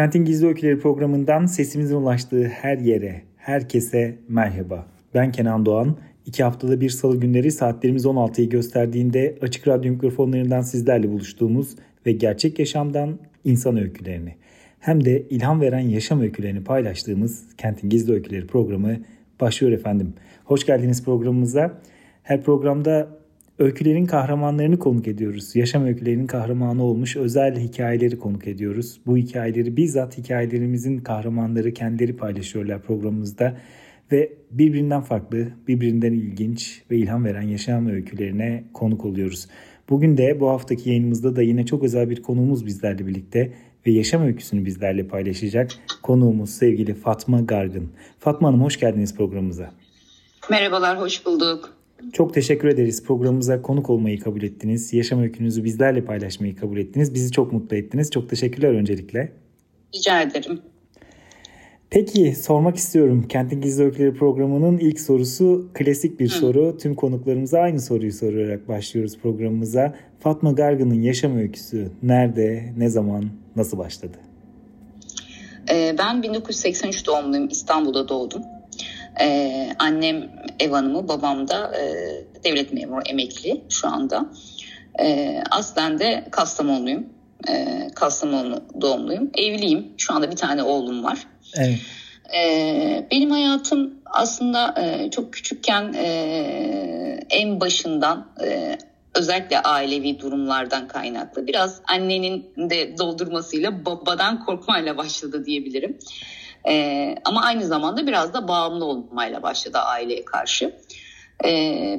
Kentin Gizli Öyküleri programından sesimizin ulaştığı her yere, herkese merhaba. Ben Kenan Doğan. İki haftada bir salı günleri saatlerimiz 16'yı gösterdiğinde açık radyo mikrofonlarından sizlerle buluştuğumuz ve gerçek yaşamdan insan öykülerini hem de ilham veren yaşam öykülerini paylaştığımız Kentin Gizli Öyküleri programı başlıyor efendim. Hoş geldiniz programımıza. Her programda öykülerin kahramanlarını konuk ediyoruz. Yaşam öykülerinin kahramanı olmuş özel hikayeleri konuk ediyoruz. Bu hikayeleri bizzat hikayelerimizin kahramanları kendileri paylaşıyorlar programımızda. Ve birbirinden farklı, birbirinden ilginç ve ilham veren yaşam öykülerine konuk oluyoruz. Bugün de bu haftaki yayınımızda da yine çok özel bir konuğumuz bizlerle birlikte ve yaşam öyküsünü bizlerle paylaşacak. Konuğumuz sevgili Fatma Gargın. Fatma Hanım hoş geldiniz programımıza. Merhabalar, hoş bulduk. Çok teşekkür ederiz. Programımıza konuk olmayı kabul ettiniz. Yaşam öykünüzü bizlerle paylaşmayı kabul ettiniz. Bizi çok mutlu ettiniz. Çok teşekkürler öncelikle. Rica ederim. Peki sormak istiyorum. Kentin Gizli Öyküleri programının ilk sorusu klasik bir Hı. soru. Tüm konuklarımıza aynı soruyu sorarak başlıyoruz programımıza. Fatma Gargın'ın yaşam öyküsü nerede, ne zaman, nasıl başladı? Ee, ben 1983 doğumluyum. İstanbul'da doğdum. Ee, annem ev hanımı, babam da e, devlet memuru, emekli şu anda. Ee, aslen de Kastamonluyum. Ee, Kastamonu doğumluyum. Evliyim. Şu anda bir tane oğlum var. Evet. Ee, benim hayatım aslında e, çok küçükken e, en başından e, özellikle ailevi durumlardan kaynaklı biraz annenin de doldurmasıyla babadan korkmayla başladı diyebilirim. E, ama aynı zamanda biraz da bağımlı olmayla başladı aileye karşı. E,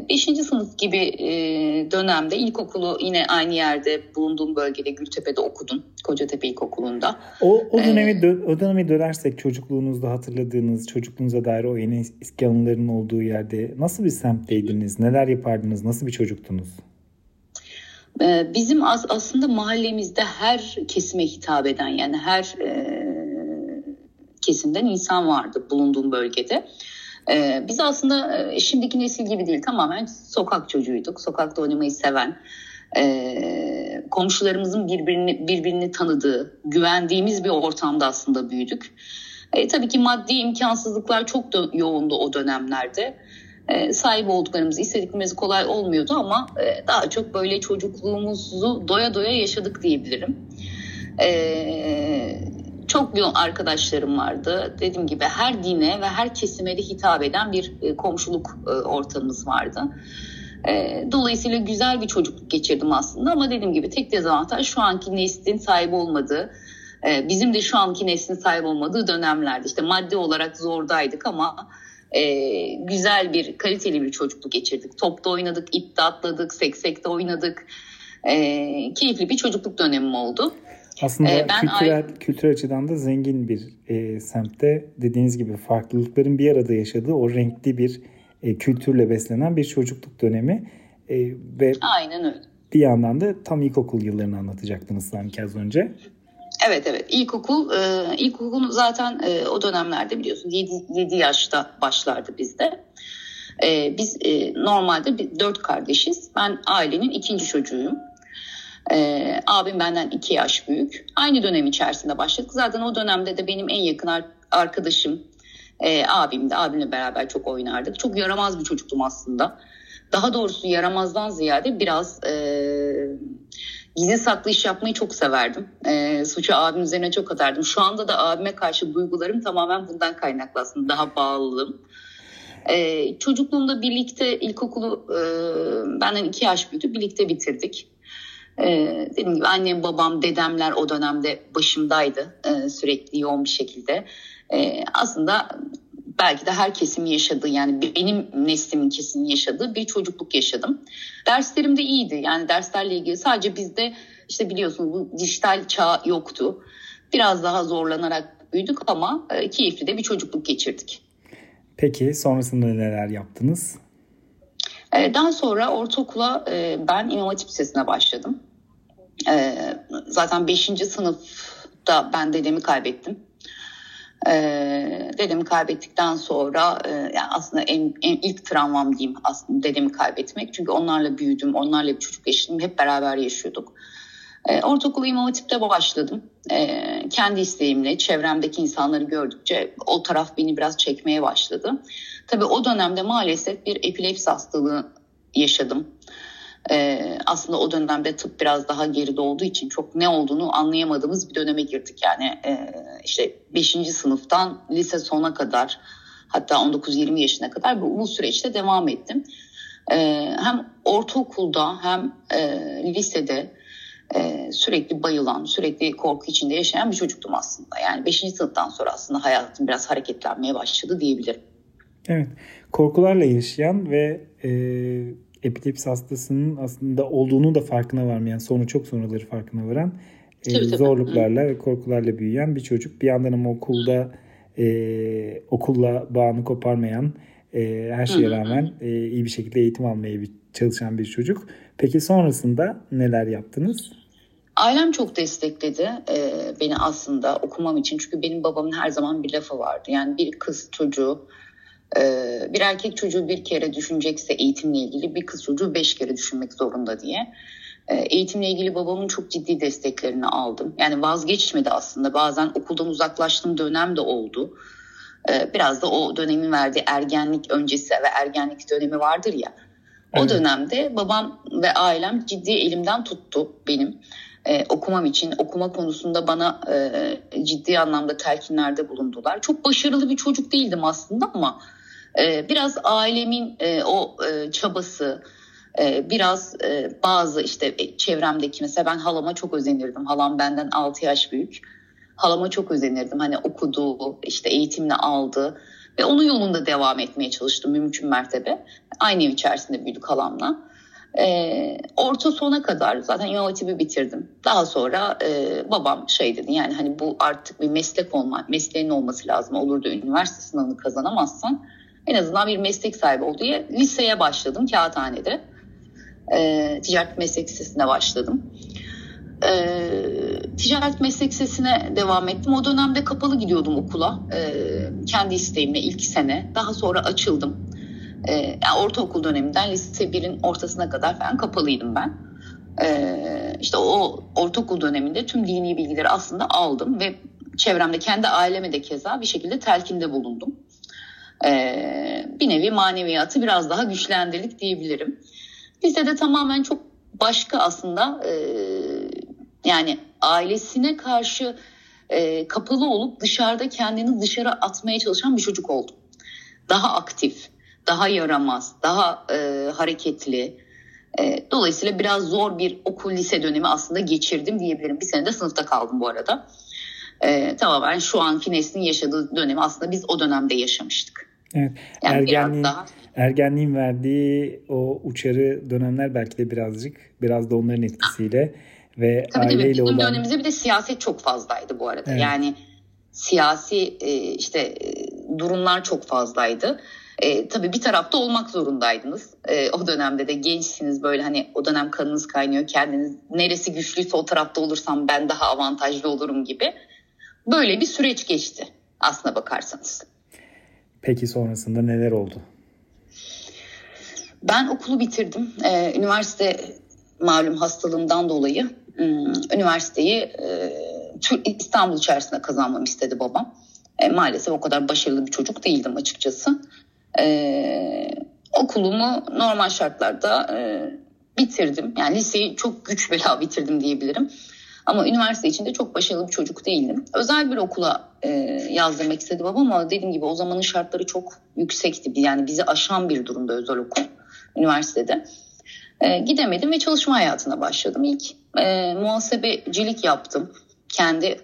beşinci sınıf gibi e, dönemde ilkokulu yine aynı yerde bulunduğum bölgede Gültepe'de okudum. Kocatepe İlkokulu'nda. O, o dönemi ee, dö- o dönemi dönersek çocukluğunuzda hatırladığınız, çocukluğunuza dair o yeni eski anıların olduğu yerde nasıl bir semtteydiniz? Neler yapardınız? Nasıl bir çocuktunuz? Bizim aslında mahallemizde her kesime hitap eden yani her kesimden insan vardı bulunduğum bölgede. Ee, biz aslında e, şimdiki nesil gibi değil tamamen sokak çocuğuyduk. Sokakta oynamayı seven, e, komşularımızın birbirini birbirini tanıdığı, güvendiğimiz bir ortamda aslında büyüdük. E, tabii ki maddi imkansızlıklar çok da yoğundu o dönemlerde. E, sahip olduklarımızı istediklerimiz kolay olmuyordu ama e, daha çok böyle çocukluğumuzu doya doya yaşadık diyebilirim. E, çok yoğun arkadaşlarım vardı. Dediğim gibi her dine ve her kesime de hitap eden bir e, komşuluk e, ortamımız vardı. E, dolayısıyla güzel bir çocukluk geçirdim aslında ama dediğim gibi tek dezavantaj şu anki neslin sahibi olmadığı, bizim de şu anki neslin sahip olmadığı dönemlerde. İşte maddi olarak zordaydık ama güzel bir, kaliteli bir çocukluk geçirdik. Topta oynadık, ipte atladık, seksekte oynadık. keyifli bir çocukluk dönemim oldu. Aslında ee, ben kültürel, ay- kültürel açıdan da zengin bir e, semtte dediğiniz gibi farklılıkların bir arada yaşadığı o renkli bir e, kültürle beslenen bir çocukluk dönemi. E, ve Aynen öyle. Bir yandan da tam ilkokul yıllarını anlatacaktınız sanki az önce. Evet evet ilkokul e, ilkokul zaten e, o dönemlerde biliyorsun 7, 7 yaşta başlardı bizde. E, biz e, normalde dört kardeşiz. Ben ailenin ikinci çocuğuyum. Ee, abim benden iki yaş büyük. Aynı dönem içerisinde başladık. Zaten o dönemde de benim en yakın arkadaşım e, abim abimle beraber çok oynardık. Çok yaramaz bir çocuktum aslında. Daha doğrusu yaramazdan ziyade biraz e, gizli saklı iş yapmayı çok severdim. E, suçu abim üzerine çok atardım. Şu anda da abime karşı duygularım tamamen bundan kaynaklı aslında. Daha bağlılığım. E, çocukluğumda birlikte ilkokulu e, benden iki yaş büyüdü. Birlikte bitirdik. Ee, dediğim gibi annem, babam, dedemler o dönemde başımdaydı ee, sürekli yoğun bir şekilde. Ee, aslında belki de her kesim yaşadığı yani benim neslimin kesin yaşadığı bir çocukluk yaşadım. Derslerim de iyiydi. Yani derslerle ilgili sadece bizde işte biliyorsunuz bu dijital çağ yoktu. Biraz daha zorlanarak büyüdük ama e, keyifli de bir çocukluk geçirdik. Peki sonrasında neler yaptınız? E, daha sonra ortaokula e, ben İmam Hatip Lisesi'ne başladım. E, zaten 5. sınıfta ben dedemi kaybettim. dedemi kaybettikten sonra yani aslında en, en ilk travmam diyeyim aslında dedemi kaybetmek. Çünkü onlarla büyüdüm, onlarla bir çocuk yaşadım, hep beraber yaşıyorduk. E, ortaokulu İmam Hatip'te başladım. E, kendi isteğimle çevremdeki insanları gördükçe o taraf beni biraz çekmeye başladı. Tabii o dönemde maalesef bir epilepsi hastalığı yaşadım. Ee, aslında o dönemde tıp biraz daha geride olduğu için çok ne olduğunu anlayamadığımız bir döneme girdik. Yani e, işte 5. sınıftan lise sona kadar hatta 19-20 yaşına kadar bu, bu süreçte devam ettim. Ee, hem ortaokulda hem e, lisede e, sürekli bayılan, sürekli korku içinde yaşayan bir çocuktum aslında. Yani 5. sınıftan sonra aslında hayatım biraz hareketlenmeye başladı diyebilirim. Evet, korkularla yaşayan ve e, epilepsi hastasının aslında olduğunu da farkına varmayan, sonra çok sonraları farkına varan e, tabii, tabii. zorluklarla Hı. ve korkularla büyüyen bir çocuk. Bir yandan ama okulda e, okulla bağını koparmayan, e, her şeye rağmen e, iyi bir şekilde eğitim almaya çalışan bir çocuk. Peki sonrasında neler yaptınız? Ailem çok destekledi e, beni aslında okumam için. Çünkü benim babamın her zaman bir lafı vardı. Yani bir kız çocuğu ee, bir erkek çocuğu bir kere düşünecekse eğitimle ilgili bir kız çocuğu beş kere düşünmek zorunda diye. Ee, eğitimle ilgili babamın çok ciddi desteklerini aldım. Yani vazgeçmedi aslında. Bazen okuldan uzaklaştığım dönem de oldu. Ee, biraz da o dönemin verdiği ergenlik öncesi ve ergenlik dönemi vardır ya. O evet. dönemde babam ve ailem ciddi elimden tuttu benim ee, okumam için. Okuma konusunda bana e, ciddi anlamda telkinlerde bulundular. Çok başarılı bir çocuk değildim aslında ama ee, biraz ailemin e, o e, çabası, e, biraz bazı işte çevremdeki mesela ben halama çok özenirdim. Halam benden 6 yaş büyük. Halama çok özenirdim. Hani okudu, işte eğitimini aldı ve onun yolunda devam etmeye çalıştım mümkün mertebe. Aynı ev içerisinde büyüdük halamla. E, orta sona kadar zaten İmam bitirdim. Daha sonra e, babam şey dedi yani hani bu artık bir meslek olma, mesleğin olması lazım. Olur da üniversite sınavını kazanamazsan en azından bir meslek sahibi ol diye liseye başladım Kağıthane'de. E, ticaret meslek lisesine başladım. E, ticaret meslek lisesine devam ettim. O dönemde kapalı gidiyordum okula. E, kendi isteğimle ilk sene. Daha sonra açıldım. E, yani ortaokul döneminden lise 1'in ortasına kadar falan kapalıydım ben. E, işte o ortaokul döneminde tüm dini bilgileri aslında aldım ve çevremde kendi aileme de keza bir şekilde telkinde bulundum e, bir nevi maneviyatı biraz daha güçlendirdik diyebilirim. Lisede tamamen çok başka aslında e, yani ailesine karşı e, kapalı olup dışarıda kendini dışarı atmaya çalışan bir çocuk oldum. Daha aktif, daha yaramaz, daha e, hareketli. E, dolayısıyla biraz zor bir okul lise dönemi aslında geçirdim diyebilirim. Bir sene de sınıfta kaldım bu arada. E, tamamen şu anki neslin yaşadığı dönemi aslında biz o dönemde yaşamıştık. Evet. Yani ergenliğin, daha... ergenliğin verdiği o uçarı dönemler belki de birazcık biraz da onların etkisiyle ve tabii aileyle tabii. Olan... dönemimizde bir de siyaset çok fazlaydı bu arada. Evet. Yani siyasi e, işte e, durumlar çok fazlaydı. E, tabii bir tarafta olmak zorundaydınız. E, o dönemde de gençsiniz böyle hani o dönem kanınız kaynıyor kendiniz neresi güçlüyse o tarafta olursam ben daha avantajlı olurum gibi. Böyle bir süreç geçti aslına bakarsanız. Peki sonrasında neler oldu? Ben okulu bitirdim. Ee, üniversite malum hastalığımdan dolayı hmm, üniversiteyi e, İstanbul içerisinde kazanmamı istedi babam. E, maalesef o kadar başarılı bir çocuk değildim açıkçası. E, okulumu normal şartlarda e, bitirdim. Yani liseyi çok güç bela bitirdim diyebilirim. Ama üniversite içinde çok başarılı bir çocuk değildim. Özel bir okula e, yazdırmak istedi babam ama dediğim gibi o zamanın şartları çok yüksekti. Yani bizi aşan bir durumda özel okul üniversitede. E, gidemedim ve çalışma hayatına başladım. İlk e, muhasebecilik yaptım. Kendi e,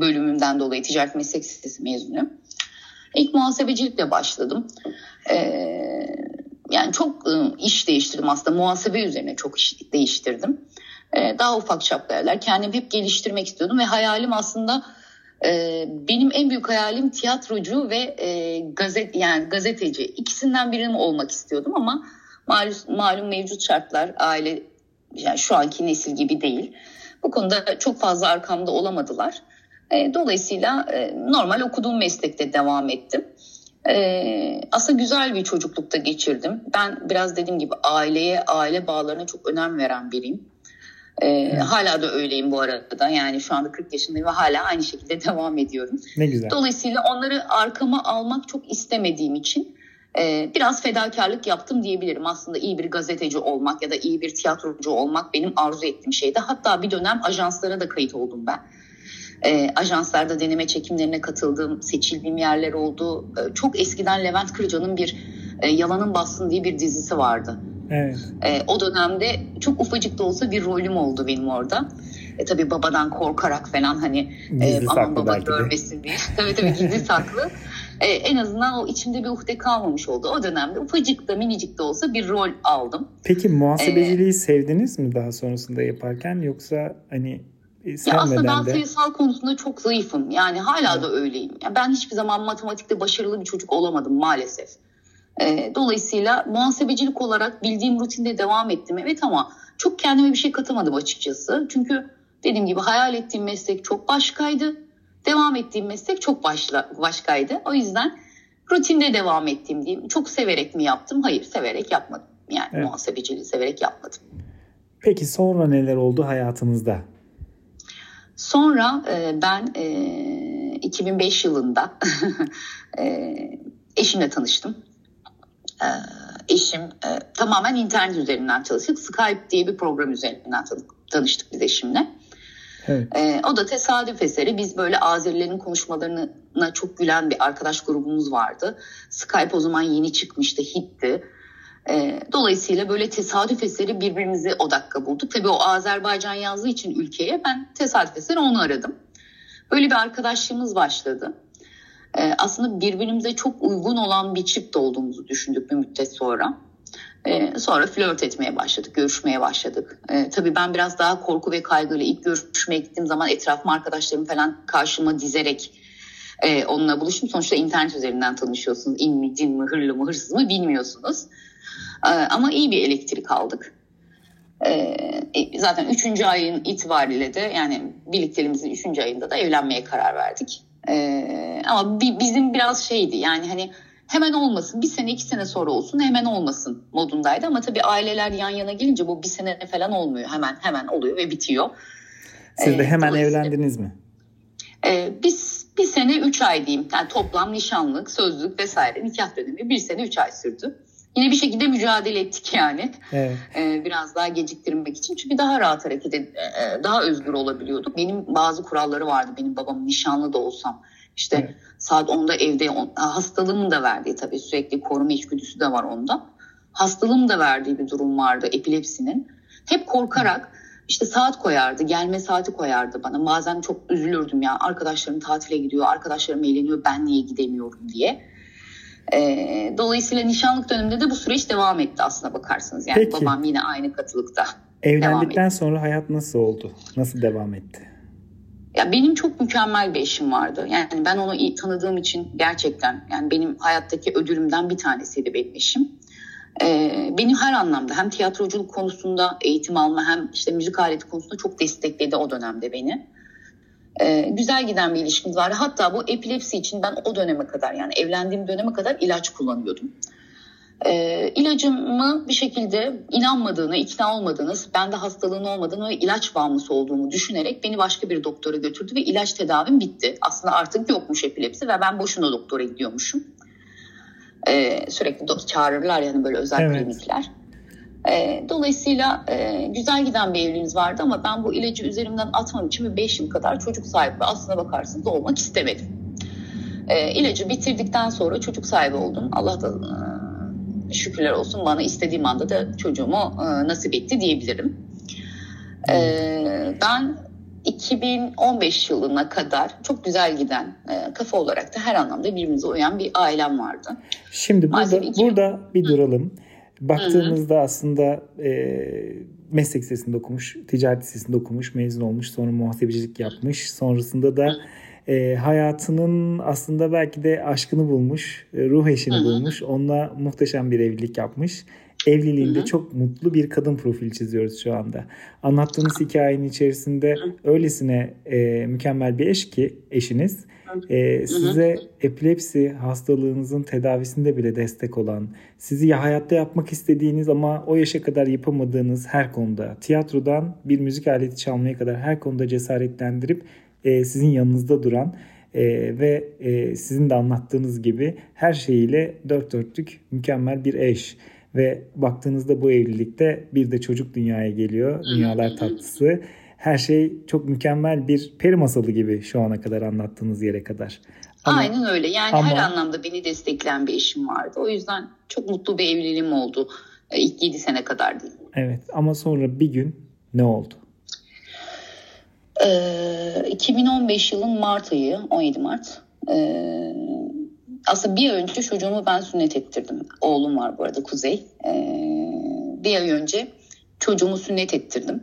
bölümümden dolayı ticaret meslek lisesi mezunu. İlk muhasebecilikle başladım. E, yani çok e, iş değiştirdim aslında. Muhasebe üzerine çok iş değiştirdim. E, daha ufak çaplı yerler. Kendimi hep geliştirmek istiyordum ve hayalim aslında e, benim en büyük hayalim tiyatrocu ve e, gazet yani gazeteci. İkisinden birinin olmak istiyordum ama malum, malum mevcut şartlar aile yani şu anki nesil gibi değil. Bu konuda çok fazla arkamda olamadılar. E, dolayısıyla e, normal okuduğum meslekte devam ettim. E, aslında güzel bir çocuklukta geçirdim. Ben biraz dediğim gibi aileye, aile bağlarına çok önem veren biriyim. E, evet. Hala da öyleyim bu arada. Yani şu anda 40 yaşındayım ve hala aynı şekilde devam ediyorum. Ne güzel. Dolayısıyla onları arkama almak çok istemediğim için e, biraz fedakarlık yaptım diyebilirim. Aslında iyi bir gazeteci olmak ya da iyi bir tiyatrocu olmak benim arzu ettiğim şeydi. Hatta bir dönem ajanslara da kayıt oldum ben. E, ajanslarda deneme çekimlerine katıldığım, seçildiğim yerler oldu. E, çok eskiden Levent Kırca'nın bir e, Yalanın Bassın diye bir dizisi vardı. Evet. E, o dönemde çok ufacık da olsa bir rolüm oldu benim orada. E, tabii babadan korkarak falan hani e, aman baba görmesin diye. tabii tabii gizli saklı. E, en azından o içimde bir uhde kalmamış oldu. O dönemde ufacık da minicik de olsa bir rol aldım. Peki muhasebeciliği ee, sevdiniz mi daha sonrasında yaparken yoksa hani ya aslında ben de... sayısal konusunda çok zayıfım. Yani hala evet. da öyleyim. Yani ben hiçbir zaman matematikte başarılı bir çocuk olamadım maalesef. E, dolayısıyla muhasebecilik olarak bildiğim rutinde devam ettim. Evet ama çok kendime bir şey katamadım açıkçası. Çünkü dediğim gibi hayal ettiğim meslek çok başkaydı. Devam ettiğim meslek çok başla, başkaydı. O yüzden rutinde devam ettiğim diyeyim. Çok severek mi yaptım? Hayır severek yapmadım. Yani evet. muhasebeciliği severek yapmadım. Peki sonra neler oldu hayatınızda? Sonra e, ben e, 2005 yılında e, eşimle tanıştım. E, eşim e, tamamen internet üzerinden çalıştık. Skype diye bir program üzerinden tanıştık biz eşimle. Evet. E, o da tesadüf eseri. Biz böyle Azerilerin konuşmalarına çok gülen bir arkadaş grubumuz vardı. Skype o zaman yeni çıkmıştı, hitti. E, dolayısıyla böyle tesadüf eseri birbirimizi o bulduk. Tabii o Azerbaycan yazdığı için ülkeye ben tesadüf eseri onu aradım. Böyle bir arkadaşlığımız başladı. E, aslında birbirimize çok uygun olan bir çift olduğumuzu düşündük bir müddet sonra. E, sonra flört etmeye başladık, görüşmeye başladık. E, tabii ben biraz daha korku ve kaygıyla ilk görüşmeye gittiğim zaman etrafıma arkadaşlarım falan karşıma dizerek e, onunla buluştum. Sonuçta internet üzerinden tanışıyorsunuz. İn mi, cin mi, hırlı mı, hırsız mı bilmiyorsunuz. E, ama iyi bir elektrik aldık. E, e zaten üçüncü ayın itibariyle de yani birlikteliğimizin üçüncü ayında da evlenmeye karar verdik. E, ama bi, bizim biraz şeydi yani hani hemen olmasın bir sene iki sene sonra olsun hemen olmasın modundaydı ama tabii aileler yan yana gelince bu bir sene falan olmuyor hemen hemen oluyor ve bitiyor. Siz de ee, hemen evlendiniz mi? E, biz bir sene üç ay diyeyim yani toplam nişanlık sözlük vesaire nikah dönemi bir sene üç ay sürdü. Yine bir şekilde mücadele ettik yani. Evet. Ee, biraz daha geciktirmek için. Çünkü daha rahat hareket ed- e, daha özgür olabiliyorduk. Benim bazı kuralları vardı. Benim babam nişanlı da olsam işte evet. saat 10'da evde hastalığımın da verdiği tabii sürekli koruma içgüdüsü de var onda. Hastalığım da verdiği bir durum vardı epilepsinin. Hep korkarak işte saat koyardı, gelme saati koyardı bana. Bazen çok üzülürdüm ya arkadaşlarım tatile gidiyor, arkadaşlarım eğleniyor ben niye gidemiyorum diye. E, dolayısıyla nişanlık döneminde de bu süreç devam etti aslına bakarsanız. Yani Peki. babam yine aynı katılıkta. Evlendikten sonra hayat nasıl oldu? Nasıl devam etti? Ya benim çok mükemmel bir eşim vardı. Yani ben onu iyi tanıdığım için gerçekten yani benim hayattaki ödülümden bir tanesiydi benim eşim. Ee, beni her anlamda hem tiyatroculuk konusunda eğitim alma hem işte müzik aleti konusunda çok destekledi o dönemde beni. Ee, güzel giden bir ilişkimiz vardı. Hatta bu epilepsi için ben o döneme kadar yani evlendiğim döneme kadar ilaç kullanıyordum. E, ilacımı bir şekilde inanmadığını, ikna olmadığını, bende hastalığın olmadığını ve ilaç bağımlısı olduğumu düşünerek beni başka bir doktora götürdü ve ilaç tedavim bitti. Aslında artık yokmuş epilepsi ve ben boşuna doktora gidiyormuşum. E, sürekli do- çağırırlar yani böyle özel evet. klinikler. E, dolayısıyla e, güzel giden bir evliliğimiz vardı ama ben bu ilacı üzerimden atmam için bir 5 yıl kadar çocuk sahibi aslına bakarsınız olmak istemedim. E, ilacı bitirdikten sonra çocuk sahibi oldum. Allah da e, şükürler olsun bana istediğim anda da çocuğumu e, nasip etti diyebilirim. E, ben 2015 yılına kadar çok güzel giden e, kafa olarak da her anlamda birbirimize uyan bir ailem vardı. Şimdi burada, iki... burada bir duralım. Baktığımızda Hı-hı. aslında e, meslek lisesinde okumuş, ticaret lisesinde okumuş, mezun olmuş, sonra muhasebecilik yapmış. Sonrasında da e, hayatının aslında belki de aşkını bulmuş, e, ruh eşini Hı-hı. bulmuş. Onunla muhteşem bir evlilik yapmış. Evliliğinde Hı-hı. çok mutlu bir kadın profili çiziyoruz şu anda. Anlattığınız hikayenin içerisinde öylesine e, mükemmel bir eş ki eşiniz e, size epilepsi hastalığınızın tedavisinde bile destek olan, sizi ya hayatta yapmak istediğiniz ama o yaşa kadar yapamadığınız her konuda, tiyatrodan bir müzik aleti çalmaya kadar her konuda cesaretlendirip e, sizin yanınızda duran e, ve e, sizin de anlattığınız gibi her şeyiyle dört dörtlük mükemmel bir eş. Ve baktığınızda bu evlilikte bir de çocuk dünyaya geliyor. Dünyalar tatlısı her şey çok mükemmel bir peri masalı gibi şu ana kadar anlattığınız yere kadar. Ama, Aynen öyle. Yani ama, her anlamda beni destekleyen bir eşim vardı. O yüzden çok mutlu bir evliliğim oldu. E, ilk 7 sene kadar değil. Evet ama sonra bir gün ne oldu? Ee, 2015 yılın Mart ayı 17 Mart. Ee, aslında bir ay önce çocuğumu ben sünnet ettirdim. Oğlum var bu arada Kuzey. Ee, bir ay önce çocuğumu sünnet ettirdim.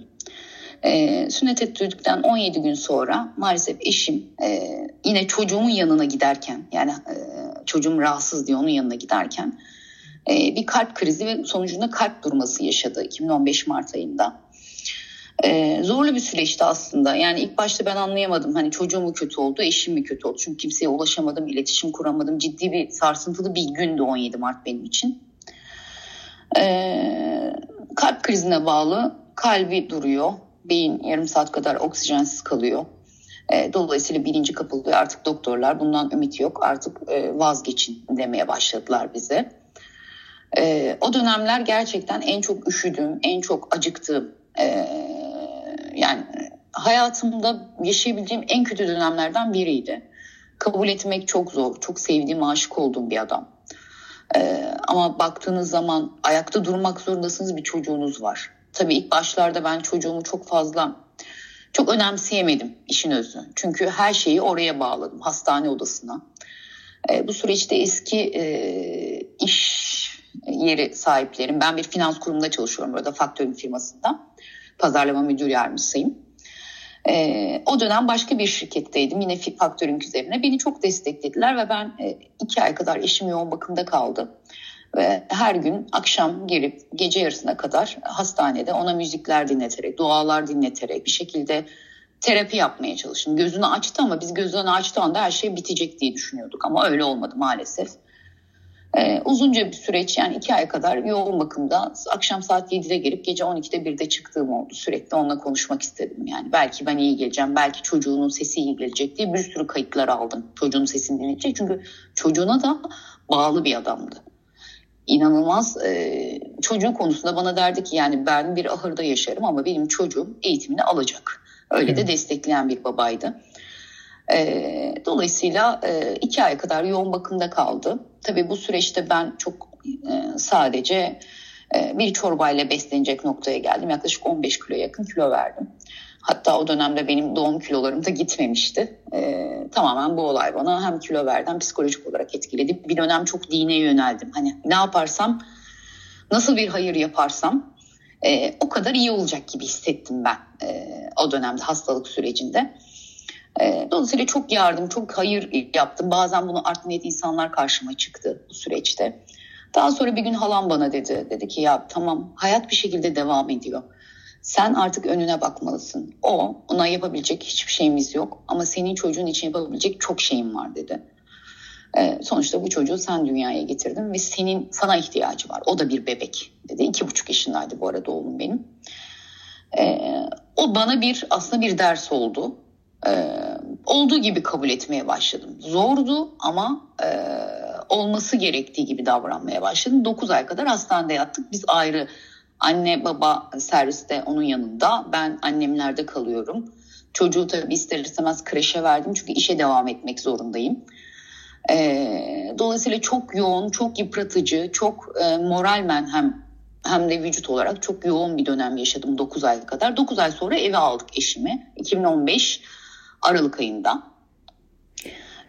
E, sünnet ettirdikten 17 gün sonra maalesef eşim e, yine çocuğumun yanına giderken yani e, çocuğum rahatsız diye onun yanına giderken e, bir kalp krizi ve sonucunda kalp durması yaşadı 2015 Mart ayında. Ee, zorlu bir süreçti aslında. Yani ilk başta ben anlayamadım. Hani çocuğum mu kötü oldu, eşim mi kötü oldu? Çünkü kimseye ulaşamadım, iletişim kuramadım. Ciddi bir sarsıntılı bir gündü 17 Mart benim için. Ee, kalp krizine bağlı kalbi duruyor beyin yarım saat kadar oksijensiz kalıyor. E, dolayısıyla bilinci kapılıyor. Artık doktorlar bundan ümit yok artık e, vazgeçin demeye başladılar bize. E, o dönemler gerçekten en çok üşüdüğüm, en çok acıktığım e, yani hayatımda yaşayabileceğim en kötü dönemlerden biriydi. Kabul etmek çok zor. Çok sevdiğim, aşık olduğum bir adam. Ee, ama baktığınız zaman ayakta durmak zorundasınız bir çocuğunuz var. Tabii ilk başlarda ben çocuğumu çok fazla çok önemseyemedim işin özü. Çünkü her şeyi oraya bağladım hastane odasına. E, bu süreçte eski e, iş yeri sahiplerim. Ben bir finans kurumunda çalışıyorum burada faktörün firmasında. Pazarlama müdür yardımcısıyım. E, o dönem başka bir şirketteydim. Yine faktörün üzerine. Beni çok desteklediler ve ben e, iki ay kadar eşim yoğun bakımda kaldı. Ve her gün akşam gelip gece yarısına kadar hastanede ona müzikler dinleterek, dualar dinleterek bir şekilde terapi yapmaya çalıştım. Gözünü açtı ama biz gözünü açtığı anda her şey bitecek diye düşünüyorduk. Ama öyle olmadı maalesef. Ee, uzunca bir süreç yani iki ay kadar yoğun bakımda akşam saat 7'de gelip gece 12'de 1'de çıktığım oldu. Sürekli onunla konuşmak istedim yani. Belki ben iyi geleceğim, belki çocuğunun sesi iyi gelecek diye bir sürü kayıtlar aldım. Çocuğun sesini dinleyecek çünkü çocuğuna da bağlı bir adamdı inanılmaz e, çocuğun konusunda bana derdi ki yani ben bir ahırda yaşarım ama benim çocuğum eğitimini alacak. Öyle hmm. de destekleyen bir babaydı. E, dolayısıyla e, iki ay kadar yoğun bakımda kaldı. Tabii bu süreçte ben çok e, sadece e, bir çorbayla beslenecek noktaya geldim. Yaklaşık 15 kilo yakın kilo verdim. Hatta o dönemde benim doğum kilolarım da gitmemişti. Ee, tamamen bu olay bana hem kilo verdi hem psikolojik olarak etkiledi. Bir dönem çok dine yöneldim. Hani ne yaparsam, nasıl bir hayır yaparsam e, o kadar iyi olacak gibi hissettim ben e, o dönemde hastalık sürecinde. E, dolayısıyla çok yardım, çok hayır yaptım. Bazen bunu art niyet insanlar karşıma çıktı bu süreçte. Daha sonra bir gün halam bana dedi. Dedi ki ya tamam hayat bir şekilde devam ediyor. Sen artık önüne bakmalısın. O, ona yapabilecek hiçbir şeyimiz yok. Ama senin çocuğun için yapabilecek çok şeyim var dedi. Ee, sonuçta bu çocuğu sen dünyaya getirdin ve senin sana ihtiyacı var. O da bir bebek dedi. İki buçuk yaşındaydı bu arada oğlum benim. Ee, o bana bir aslında bir ders oldu. Ee, olduğu gibi kabul etmeye başladım. Zordu ama e, olması gerektiği gibi davranmaya başladım. Dokuz ay kadar hastanede yattık. Biz ayrı Anne baba serviste onun yanında. Ben annemlerde kalıyorum. Çocuğu tabii ister istemez kreşe verdim çünkü işe devam etmek zorundayım. E, dolayısıyla çok yoğun, çok yıpratıcı, çok e, moralmen hem hem de vücut olarak çok yoğun bir dönem yaşadım 9 ay kadar. 9 ay sonra eve aldık eşimi 2015 Aralık ayında.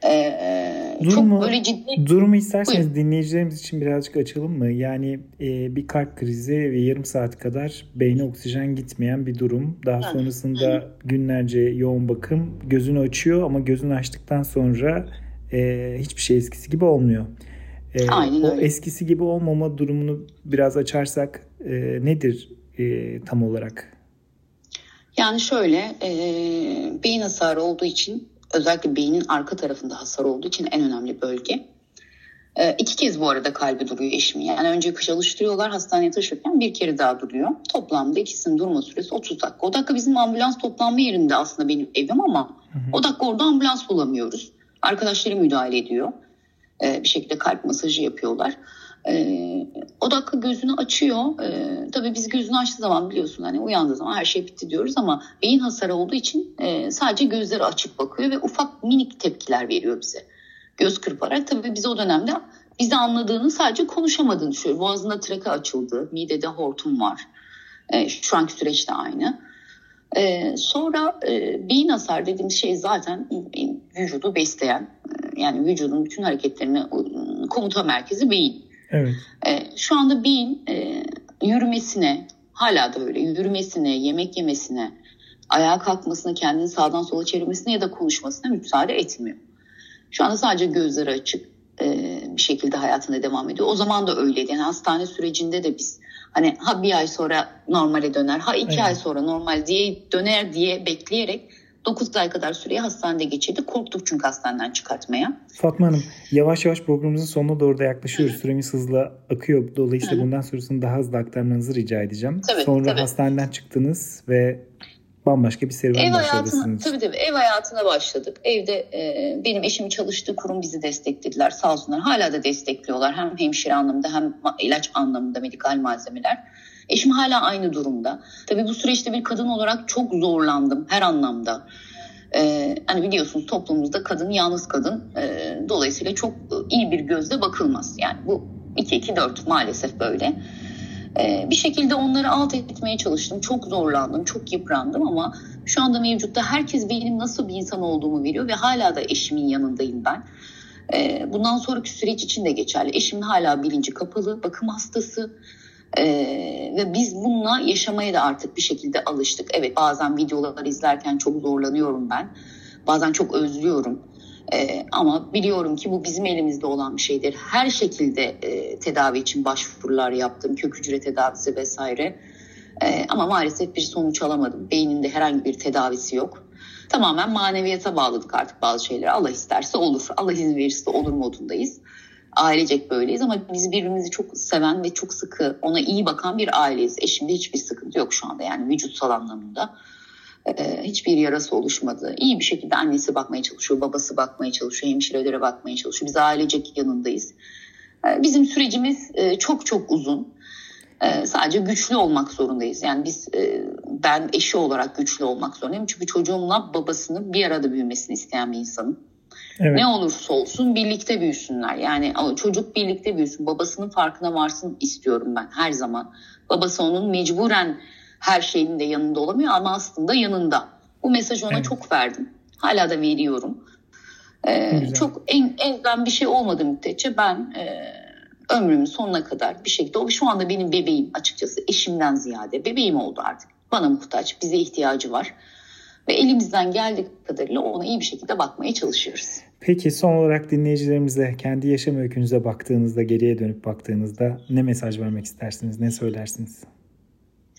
Ee, durumu, çok böyle ciddi. Durumu isterseniz Buyurun. dinleyicilerimiz için birazcık açalım mı? Yani e, bir kalp krizi ve yarım saat kadar beyne oksijen gitmeyen bir durum. Daha sonrasında Hı. günlerce yoğun bakım gözünü açıyor ama gözünü açtıktan sonra e, hiçbir şey eskisi gibi olmuyor. E, Aynen o öyle. eskisi gibi olmama durumunu biraz açarsak e, nedir e, tam olarak? Yani şöyle e, beyin hasarı olduğu için özellikle beynin arka tarafında hasar olduğu için en önemli bölge. E, iki kez bu arada kalbi duruyor eşimin. Yani önce çalıştırıyorlar hastaneye taşırken bir kere daha duruyor. Toplamda ikisinin durma süresi 30 dakika. O dakika bizim ambulans toplanma yerinde aslında benim evim ama hı hı. o dakika orada ambulans bulamıyoruz. Arkadaşları müdahale ediyor. E, bir şekilde kalp masajı yapıyorlar. E, o dakika gözünü açıyor. E, tabii biz gözünü açtığı zaman biliyorsun hani uyandığı zaman her şey bitti diyoruz ama beyin hasarı olduğu için e, sadece gözleri açık bakıyor ve ufak minik tepkiler veriyor bize. Göz kırparak tabii biz o dönemde bizi anladığını sadece konuşamadığını düşünüyor. Boğazında trake açıldı, midede hortum var. E, şu anki süreçte aynı. Ee, sonra e, beyin hasar dediğimiz şey zaten vücudu besleyen e, yani vücudun bütün hareketlerini komuta merkezi beyin. Evet. E, şu anda beyin e, yürümesine hala da öyle yürümesine, yemek yemesine, ayağa kalkmasına, kendini sağdan sola çevirmesine ya da konuşmasına müsaade etmiyor. Şu anda sadece gözleri açık e, bir şekilde hayatına devam ediyor. O zaman da öyleydi. Yani hastane sürecinde de biz hani ha bir ay sonra normale döner, ha iki evet. ay sonra normal diye döner diye bekleyerek 9 ay kadar süreyi hastanede geçirdi. Korktuk çünkü hastaneden çıkartmaya. Fatma Hanım yavaş yavaş programımızın sonuna doğru da yaklaşıyoruz. Süremiz hızla akıyor. Dolayısıyla bundan sonrasını daha hızlı aktarmanızı rica edeceğim. Tabii, Sonra tabii. hastaneden çıktınız ve bambaşka bir serüven ev hayatına, tabii tabii ev hayatına başladık. Evde e, benim eşim çalıştığı kurum bizi desteklediler sağ olsunlar. Hala da destekliyorlar hem hemşire anlamında hem ilaç anlamında medikal malzemeler. Eşim hala aynı durumda. Tabii bu süreçte bir kadın olarak çok zorlandım her anlamda. Ee, hani biliyorsunuz toplumumuzda kadın yalnız kadın. Ee, dolayısıyla çok iyi bir gözle bakılmaz. Yani bu 2-2-4 maalesef böyle. Ee, bir şekilde onları alt etmeye çalıştım. Çok zorlandım, çok yıprandım ama şu anda mevcutta herkes benim nasıl bir insan olduğumu veriyor ve hala da eşimin yanındayım ben. Ee, bundan sonraki süreç için de geçerli. Eşimin hala bilinci kapalı, bakım hastası. Ee, ve biz bununla yaşamaya da artık bir şekilde alıştık. Evet bazen videolar izlerken çok zorlanıyorum ben. Bazen çok özlüyorum. Ee, ama biliyorum ki bu bizim elimizde olan bir şeydir. Her şekilde e, tedavi için başvurular yaptım. Kök hücre tedavisi vesaire. Ee, ama maalesef bir sonuç alamadım. Beyninde herhangi bir tedavisi yok. Tamamen maneviyata bağladık artık bazı şeyleri. Allah isterse olur. Allah izin verirse olur modundayız ailecek böyleyiz ama biz birbirimizi çok seven ve çok sıkı ona iyi bakan bir aileyiz. Eşimde hiçbir sıkıntı yok şu anda yani vücutsal anlamında. Ee, hiçbir yarası oluşmadı. İyi bir şekilde annesi bakmaya çalışıyor, babası bakmaya çalışıyor, hemşirelere bakmaya çalışıyor. Biz ailecek yanındayız. Ee, bizim sürecimiz e, çok çok uzun. Ee, sadece güçlü olmak zorundayız. Yani biz e, ben eşi olarak güçlü olmak zorundayım. Çünkü çocuğumla babasının bir arada büyümesini isteyen bir insanım. Evet. Ne olursa olsun birlikte büyüsünler. Yani çocuk birlikte büyüsün. Babasının farkına varsın istiyorum ben her zaman. Babası onun mecburen her şeyin de yanında olamıyor ama aslında yanında. Bu mesajı ona evet. çok verdim. Hala da veriyorum. Ee, çok en, elden bir şey olmadı müddetçe ben e, ömrümün sonuna kadar bir şekilde o şu anda benim bebeğim açıkçası eşimden ziyade bebeğim oldu artık. Bana muhtaç, bize ihtiyacı var ve elimizden geldiği kadarıyla ona iyi bir şekilde bakmaya çalışıyoruz. Peki son olarak dinleyicilerimize kendi yaşam öykünüze baktığınızda, geriye dönüp baktığınızda ne mesaj vermek istersiniz, ne söylersiniz?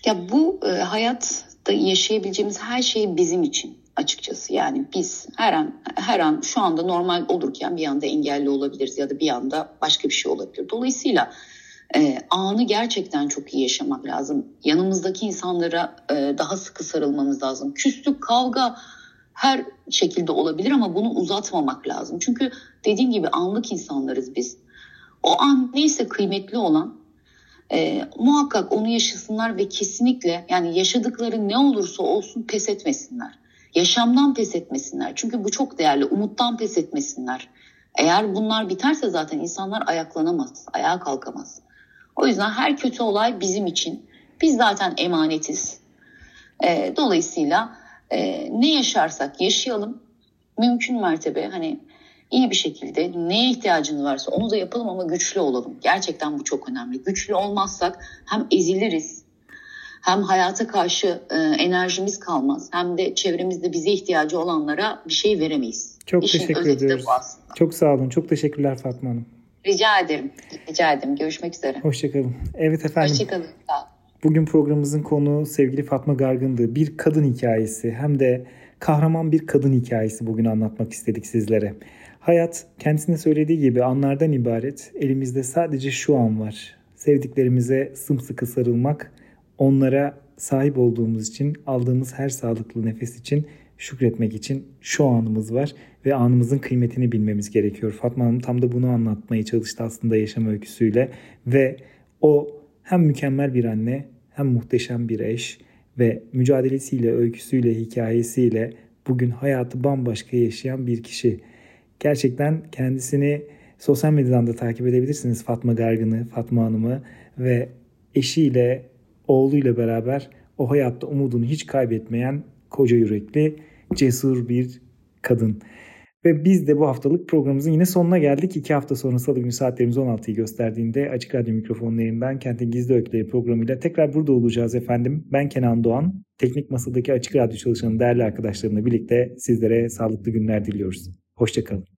Ya bu e, hayatta yaşayabileceğimiz her şey bizim için açıkçası. Yani biz her an her an şu anda normal olurken bir anda engelli olabiliriz ya da bir anda başka bir şey olabilir. Dolayısıyla e, anı gerçekten çok iyi yaşamak lazım. Yanımızdaki insanlara e, daha sıkı sarılmamız lazım. Küslük, kavga her şekilde olabilir ama bunu uzatmamak lazım. Çünkü dediğim gibi anlık insanlarız biz. O an neyse kıymetli olan e, muhakkak onu yaşasınlar ve kesinlikle yani yaşadıkları ne olursa olsun pes etmesinler. Yaşamdan pes etmesinler. Çünkü bu çok değerli. Umuttan pes etmesinler. Eğer bunlar biterse zaten insanlar ayaklanamaz, ayağa kalkamaz. O yüzden her kötü olay bizim için. Biz zaten emanetiz. E, dolayısıyla e, ne yaşarsak yaşayalım. Mümkün mertebe hani iyi bir şekilde neye ihtiyacınız varsa onu da yapalım ama güçlü olalım. Gerçekten bu çok önemli. Güçlü olmazsak hem eziliriz hem hayata karşı e, enerjimiz kalmaz hem de çevremizde bize ihtiyacı olanlara bir şey veremeyiz. Çok İşin teşekkür ediyoruz. Çok sağ olun. Çok teşekkürler Fatma Hanım. Rica ederim. Rica ederim. Görüşmek üzere. Hoşçakalın. Evet efendim. Hoşçakalın. Bugün programımızın konuğu sevgili Fatma Gargın'dı. Bir kadın hikayesi hem de kahraman bir kadın hikayesi bugün anlatmak istedik sizlere. Hayat kendisine söylediği gibi anlardan ibaret. Elimizde sadece şu an var. Sevdiklerimize sımsıkı sarılmak, onlara sahip olduğumuz için, aldığımız her sağlıklı nefes için şükretmek için şu anımız var ve anımızın kıymetini bilmemiz gerekiyor. Fatma Hanım tam da bunu anlatmaya çalıştı aslında yaşam öyküsüyle ve o hem mükemmel bir anne hem muhteşem bir eş ve mücadelesiyle, öyküsüyle, hikayesiyle bugün hayatı bambaşka yaşayan bir kişi. Gerçekten kendisini sosyal medyadan da takip edebilirsiniz Fatma Gargın'ı, Fatma Hanım'ı ve eşiyle, oğluyla beraber o hayatta umudunu hiç kaybetmeyen koca yürekli, cesur bir kadın. Ve biz de bu haftalık programımızın yine sonuna geldik. İki hafta sonra salı günü saatlerimiz 16'yı gösterdiğinde Açık Radyo mikrofonlarından Kentin Gizli Öyküleri programıyla tekrar burada olacağız efendim. Ben Kenan Doğan. Teknik Masadaki Açık Radyo çalışanı değerli arkadaşlarımla birlikte sizlere sağlıklı günler diliyoruz. Hoşçakalın.